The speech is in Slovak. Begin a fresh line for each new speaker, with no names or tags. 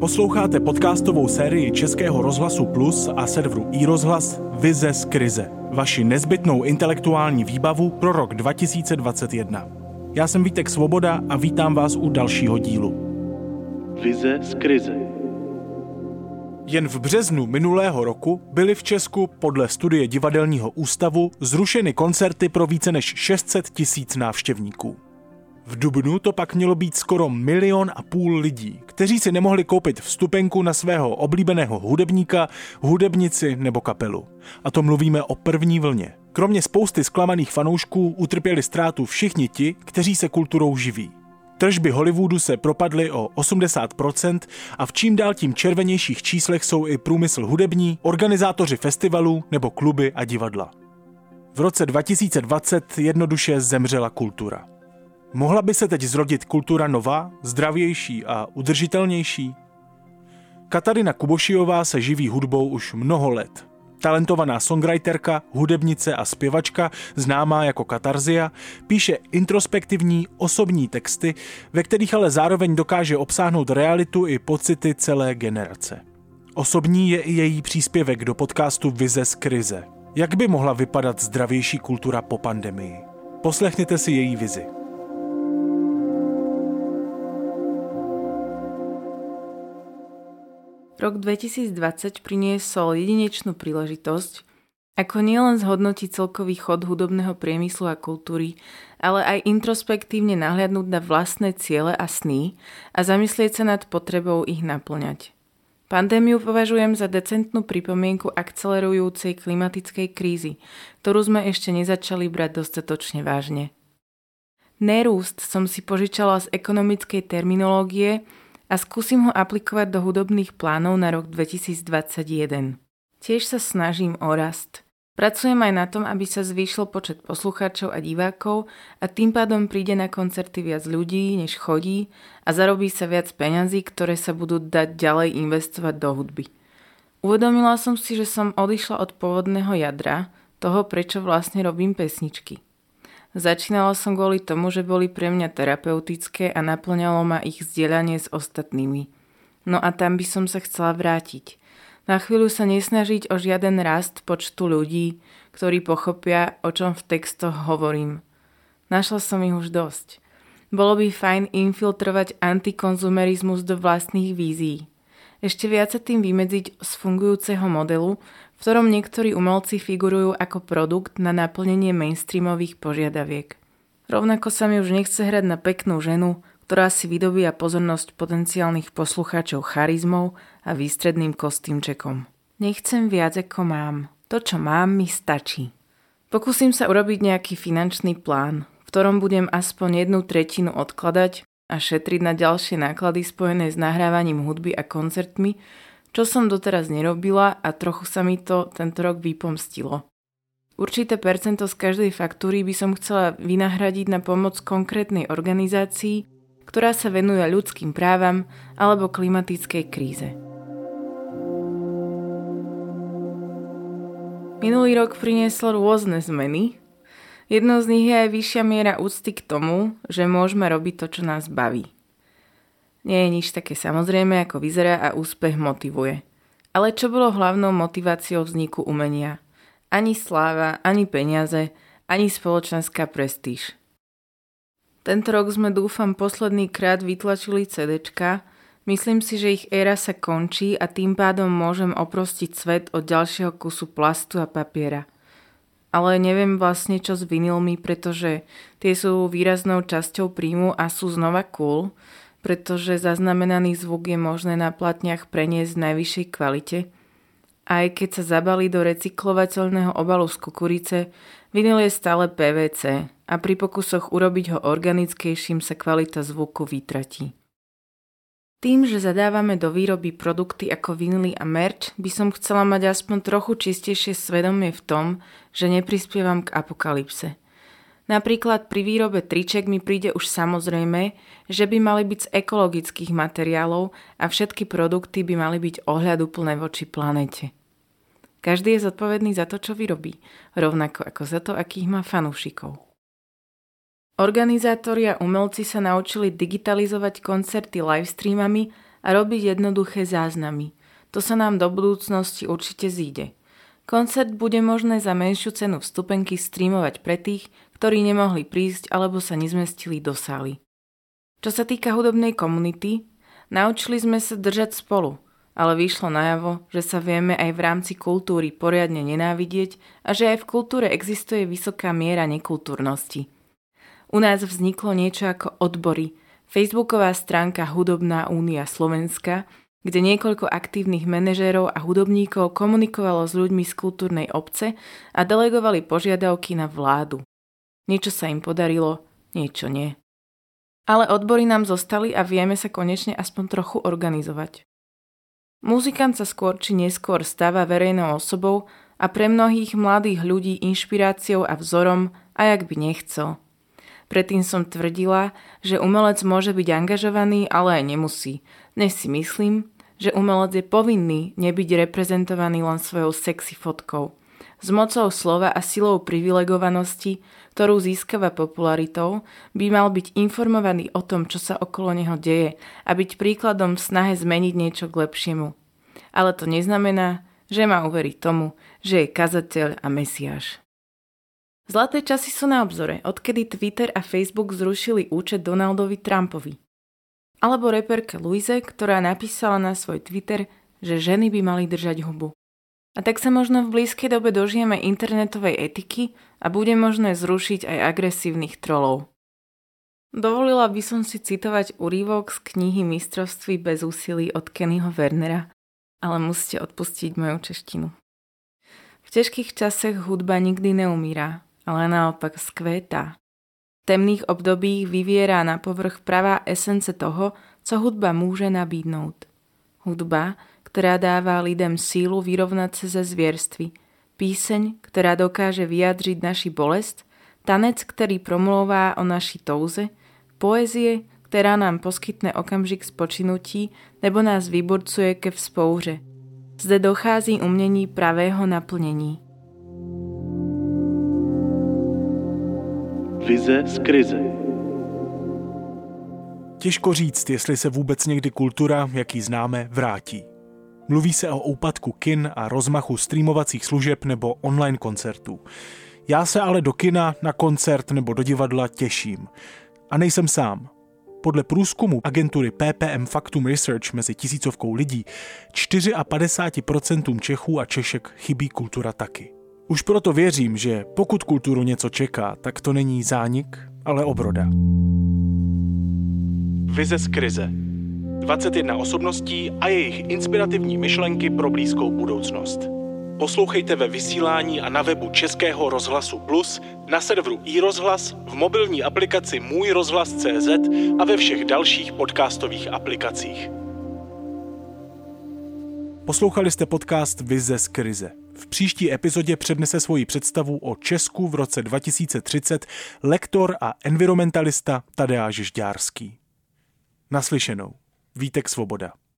Posloucháte podcastovou sérii Českého rozhlasu Plus a serveru iRozhlas Vize z krize. Vaši nezbytnou intelektuální výbavu pro rok 2021. Já jsem Vítek Svoboda a vítám vás u dalšího dílu. Vize z krize. Jen v březnu minulého roku byly v Česku podle studie Divadelního ústavu zrušeny koncerty pro více než 600 tisíc návštěvníků. V Dubnu to pak mělo být skoro milion a půl lidí, kteří si nemohli koupit vstupenku na svého oblíbeného hudebníka, hudebnici nebo kapelu. A to mluvíme o první vlně. Kromě spousty zklamaných fanoušků utrpěli ztrátu všichni ti, kteří se kulturou živí. Tržby Hollywoodu se propadly o 80% a v čím dál tím červenějších číslech jsou i průmysl hudební, organizátoři festivalů nebo kluby a divadla. V roce 2020 jednoduše zemřela kultura. Mohla by se teď zrodit kultura nová, zdravější a udržitelnější? Katarina Kubošiová se živí hudbou už mnoho let. Talentovaná songwriterka, hudebnice a zpěvačka, známá jako Katarzia, píše introspektivní osobní texty, ve kterých ale zároveň dokáže obsáhnout realitu i pocity celé generace. Osobní je i její příspěvek do podcastu Vize z krize. Jak by mohla vypadat zdravější kultura po pandemii? Poslechněte si její vizi.
Rok 2020 priniesol jedinečnú príležitosť, ako nielen zhodnotiť celkový chod hudobného priemyslu a kultúry, ale aj introspektívne nahliadnúť na vlastné ciele a sny a zamyslieť sa nad potrebou ich naplňať. Pandémiu považujem za decentnú pripomienku akcelerujúcej klimatickej krízy, ktorú sme ešte nezačali brať dostatočne vážne. Nerúst som si požičala z ekonomickej terminológie, a skúsim ho aplikovať do hudobných plánov na rok 2021. Tiež sa snažím o rast. Pracujem aj na tom, aby sa zvýšil počet poslucháčov a divákov a tým pádom príde na koncerty viac ľudí, než chodí a zarobí sa viac peňazí, ktoré sa budú dať ďalej investovať do hudby. Uvedomila som si, že som odišla od pôvodného jadra, toho prečo vlastne robím pesničky. Začínala som kvôli tomu, že boli pre mňa terapeutické a naplňalo ma ich zdieľanie s ostatnými. No a tam by som sa chcela vrátiť. Na chvíľu sa nesnažiť o žiaden rast počtu ľudí, ktorí pochopia, o čom v textoch hovorím. Našla som ich už dosť. Bolo by fajn infiltrovať antikonzumerizmus do vlastných vízií. Ešte viac sa tým vymedziť z fungujúceho modelu, v ktorom niektorí umelci figurujú ako produkt na naplnenie mainstreamových požiadaviek. Rovnako sa mi už nechce hrať na peknú ženu, ktorá si vydobíja pozornosť potenciálnych poslucháčov charizmou a výstredným kostýmčekom. Nechcem viac ako mám. To, čo mám, mi stačí. Pokúsim sa urobiť nejaký finančný plán, v ktorom budem aspoň jednu tretinu odkladať a šetriť na ďalšie náklady spojené s nahrávaním hudby a koncertmi, čo som doteraz nerobila a trochu sa mi to tento rok vypomstilo. Určité percento z každej faktúry by som chcela vynahradiť na pomoc konkrétnej organizácii, ktorá sa venuje ľudským právam alebo klimatickej kríze. Minulý rok priniesol rôzne zmeny. Jednou z nich je aj vyššia miera úcty k tomu, že môžeme robiť to, čo nás baví. Nie je nič také samozrejme, ako vyzerá a úspech motivuje. Ale čo bolo hlavnou motiváciou vzniku umenia? Ani sláva, ani peniaze, ani spoločenská prestíž. Tento rok sme dúfam posledný krát vytlačili CDčka, myslím si, že ich éra sa končí a tým pádom môžem oprostiť svet od ďalšieho kusu plastu a papiera. Ale neviem vlastne čo s vinilmi, pretože tie sú výraznou časťou príjmu a sú znova cool, pretože zaznamenaný zvuk je možné na platniach preniesť v najvyššej kvalite. Aj keď sa zabalí do recyklovateľného obalu z kukurice, vinyl je stále PVC a pri pokusoch urobiť ho organickejším sa kvalita zvuku vytratí. Tým, že zadávame do výroby produkty ako vinily a merch, by som chcela mať aspoň trochu čistejšie svedomie v tom, že neprispievam k apokalypse. Napríklad pri výrobe triček mi príde už samozrejme, že by mali byť z ekologických materiálov a všetky produkty by mali byť ohľaduplné voči planete. Každý je zodpovedný za to, čo vyrobí, rovnako ako za to, akých má fanúšikov. Organizátori a umelci sa naučili digitalizovať koncerty livestreamami a robiť jednoduché záznamy. To sa nám do budúcnosti určite zíde. Koncert bude možné za menšiu cenu vstupenky streamovať pre tých, ktorí nemohli prísť alebo sa nezmestili do sály. Čo sa týka hudobnej komunity, naučili sme sa držať spolu, ale vyšlo najavo, že sa vieme aj v rámci kultúry poriadne nenávidieť a že aj v kultúre existuje vysoká miera nekultúrnosti. U nás vzniklo niečo ako odbory, facebooková stránka Hudobná únia Slovenska, kde niekoľko aktívnych manažérov a hudobníkov komunikovalo s ľuďmi z kultúrnej obce a delegovali požiadavky na vládu. Niečo sa im podarilo, niečo nie. Ale odbory nám zostali a vieme sa konečne aspoň trochu organizovať. Muzikant sa skôr či neskôr stáva verejnou osobou a pre mnohých mladých ľudí inšpiráciou a vzorom, aj ak by nechcel. Predtým som tvrdila, že umelec môže byť angažovaný, ale aj nemusí. Dnes si myslím, že umelec je povinný nebyť reprezentovaný len svojou sexy fotkou. S mocou slova a silou privilegovanosti, ktorú získava popularitou, by mal byť informovaný o tom, čo sa okolo neho deje a byť príkladom v snahe zmeniť niečo k lepšiemu. Ale to neznamená, že má uveriť tomu, že je kazateľ a mesiáš. Zlaté časy sú na obzore, odkedy Twitter a Facebook zrušili účet Donaldovi Trumpovi. Alebo reperke Louise, ktorá napísala na svoj Twitter, že ženy by mali držať hubu. A tak sa možno v blízkej dobe dožijeme internetovej etiky a bude možné zrušiť aj agresívnych trolov. Dovolila by som si citovať úrivok z knihy Mistrovství bez úsilí od Kennyho Wernera, ale musíte odpustiť moju češtinu. V ťažkých časoch hudba nikdy neumírá, ale naopak skvéta. V temných období vyviera na povrch pravá esence toho, co hudba môže nabídnout. Hudba, ktorá dáva lidem sílu vyrovnať sa ze zvierstvy, píseň, ktorá dokáže vyjadriť naši bolest, tanec, ktorý promluvá o naši touze, poezie, ktorá nám poskytne okamžik spočinutí nebo nás vyburcuje ke vzpouře. Zde dochází umnení pravého naplnení.
Vize z krize. Těžko říct, jestli se vůbec někdy kultura, jaký známe, vrátí. Mluví se o úpadku kin a rozmachu streamovacích služeb nebo online koncertů. Já se ale do kina, na koncert nebo do divadla těším. A nejsem sám. Podle průzkumu agentury PPM Factum Research mezi tisícovkou lidí 54% Čechů a Češek chybí kultura taky. Už proto věřím, že pokud kulturu něco čeká, tak to není zánik, ale obroda. Vize z krize. 21 osobností a jejich inspirativní myšlenky pro blízkou budoucnost. Poslouchejte ve vysílání a na webu Českého rozhlasu Plus, na serveru iRozhlas, v mobilní aplikaci Můj rozhlas.cz a ve všech dalších podcastových aplikacích. Poslouchali jste podcast Vize z krize. V příští epizodě přednese svoji představu o Česku v roce 2030 lektor a environmentalista Tadeáš Žďárský. Naslyšenou. Vítek Svoboda.